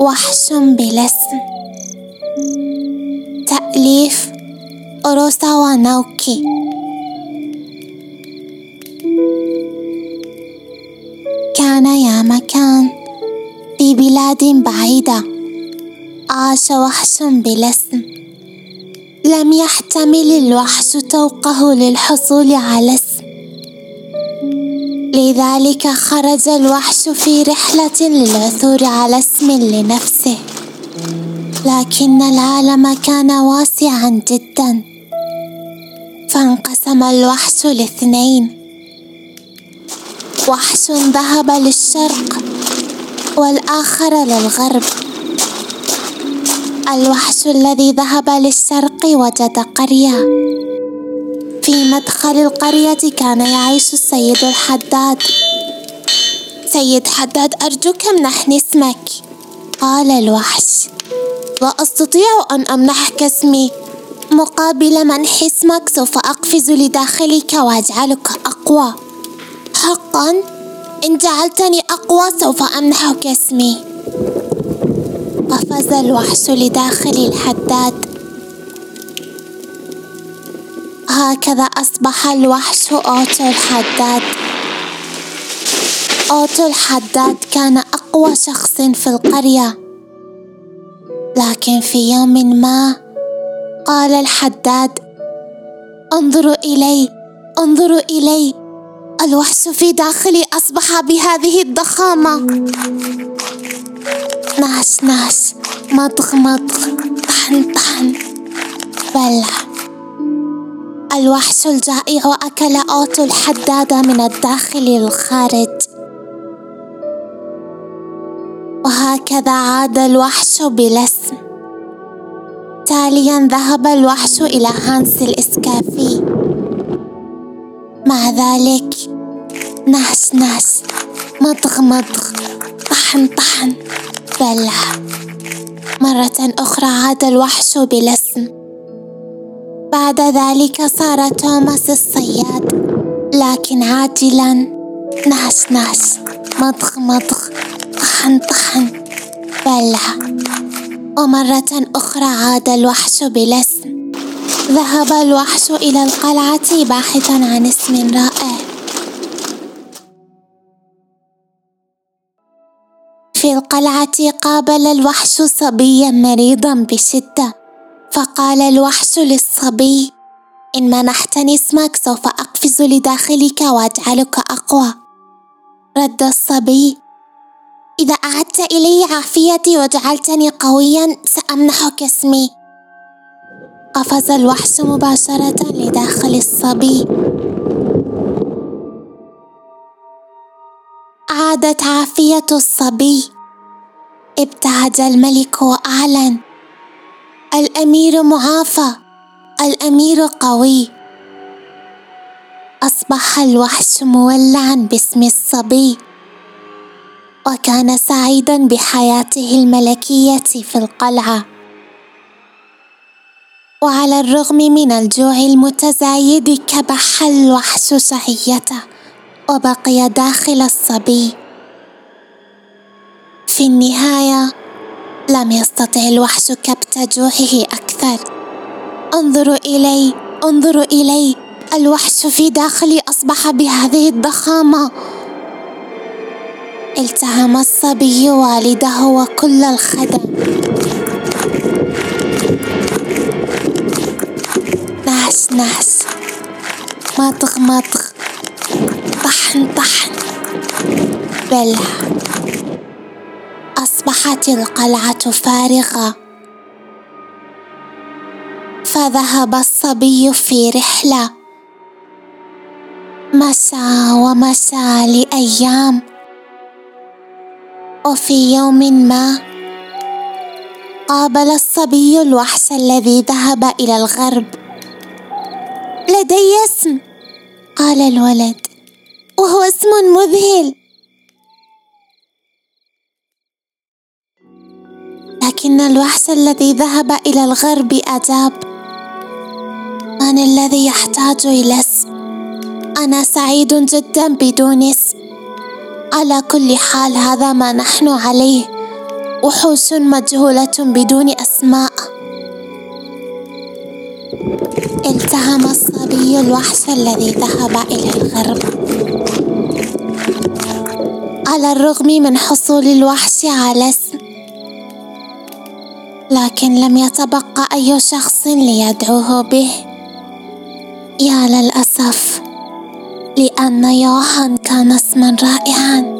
وحش بلا اسم تأليف أوروساوا ناوكي كان يا مكان في بلاد بعيدة. عاش وحش بلا اسم لم يحتمل الوحش توقه للحصول على اسم لذلك خرج الوحش في رحلة للعثور على اسم لنفسه. لكن العالم كان واسعا جدا. فانقسم الوحش لاثنين. وحش ذهب للشرق والآخر للغرب. الوحش الذي ذهب للشرق وجد قرية. في مدخل القرية كان يعيش السيد الحداد. سيد حداد أرجوك امنحني اسمك. قال الوحش. لا أستطيع أن أمنحك اسمي. مقابل منح اسمك سوف أقفز لداخلك وأجعلك أقوى. حقا إن جعلتني أقوى سوف أمنحك اسمي. قفز الوحش لداخل الحداد. هكذا أصبح الوحش أوتو الحداد. أوتو الحداد كان أقوى شخص في القرية. لكن في يوم ما قال الحداد انظروا إلي انظروا إلي. الوحش في داخلي أصبح بهذه الضخامة. ناش ناش مضغ مضغ. طحن طحن. بلع الوحش الجائع أكل أوتو الحداد من الداخل للخارج وهكذا عاد الوحش بلا اسم تاليا ذهب الوحش إلى هانس الإسكافي. مع ذلك ناس ناس مضغ مضغ طحن طحن بلع. مرة أخرى عاد الوحش بلا اسم بعد ذلك صار توماس الصياد لكن عاجلا ناس ناس مضغ مضغ طحن طحن. بلع ومرة أخرى عاد الوحش بلا اسم. ذهب الوحش إلى القلعة باحثا عن اسم رائع. في القلعة قابل الوحش صبيا مريضا بشدة. فقال الوحش للصبي إن منحتني اسمك سوف أقفز لداخلك وأجعلك أقوى. رد الصبي إذا أعدت إلي عافيتي وجعلتني قويا سأمنحك اسمي. قفز الوحش مباشرة لداخل الصبي. عادت عافية الصبي ابتهج الملك وأعلن الأمير معافى الأمير قوي. أصبح الوحش مولعا باسم الصبي وكان سعيدا بحياته الملكية في القلعة. وعلى الرغم من الجوع المتزايد كبح الوحش شهيته وبقي داخل الصبي. في النهاية لم يستطع الوحش كبت جوعه أكثر. انظروا إلي انظروا إلي. الوحش في داخلي أصبح بهذه الضخامة. التهم الصبي والده وكل الخدم. نعس نعس مضغ مضغ طحن طحن. بلع أصبحت القلعة فارغة. فذهب الصبي في رحلة. مشى ومشى لأيام. وفي يوم ما قابل الصبي الوحش الذي ذهب إلى الغرب. لدي اسم. قال الولد. وهو اسم مذهل. لكن الوحش الذي ذهب إلى الغرب أجاب من الذي يحتاج إلى اسم أنا سعيد جدا بدون اسم على كل حال هذا ما نحن عليه. وحوش مجهولة بدون أسماء. التهم الصبي الوحش الذي ذهب إلى الغرب. على الرغم من حصول الوحش على اسم لكن لم يتبقى أي شخص ليدعوه به. يا للأسف لأن يوهان كان اسما رائعا.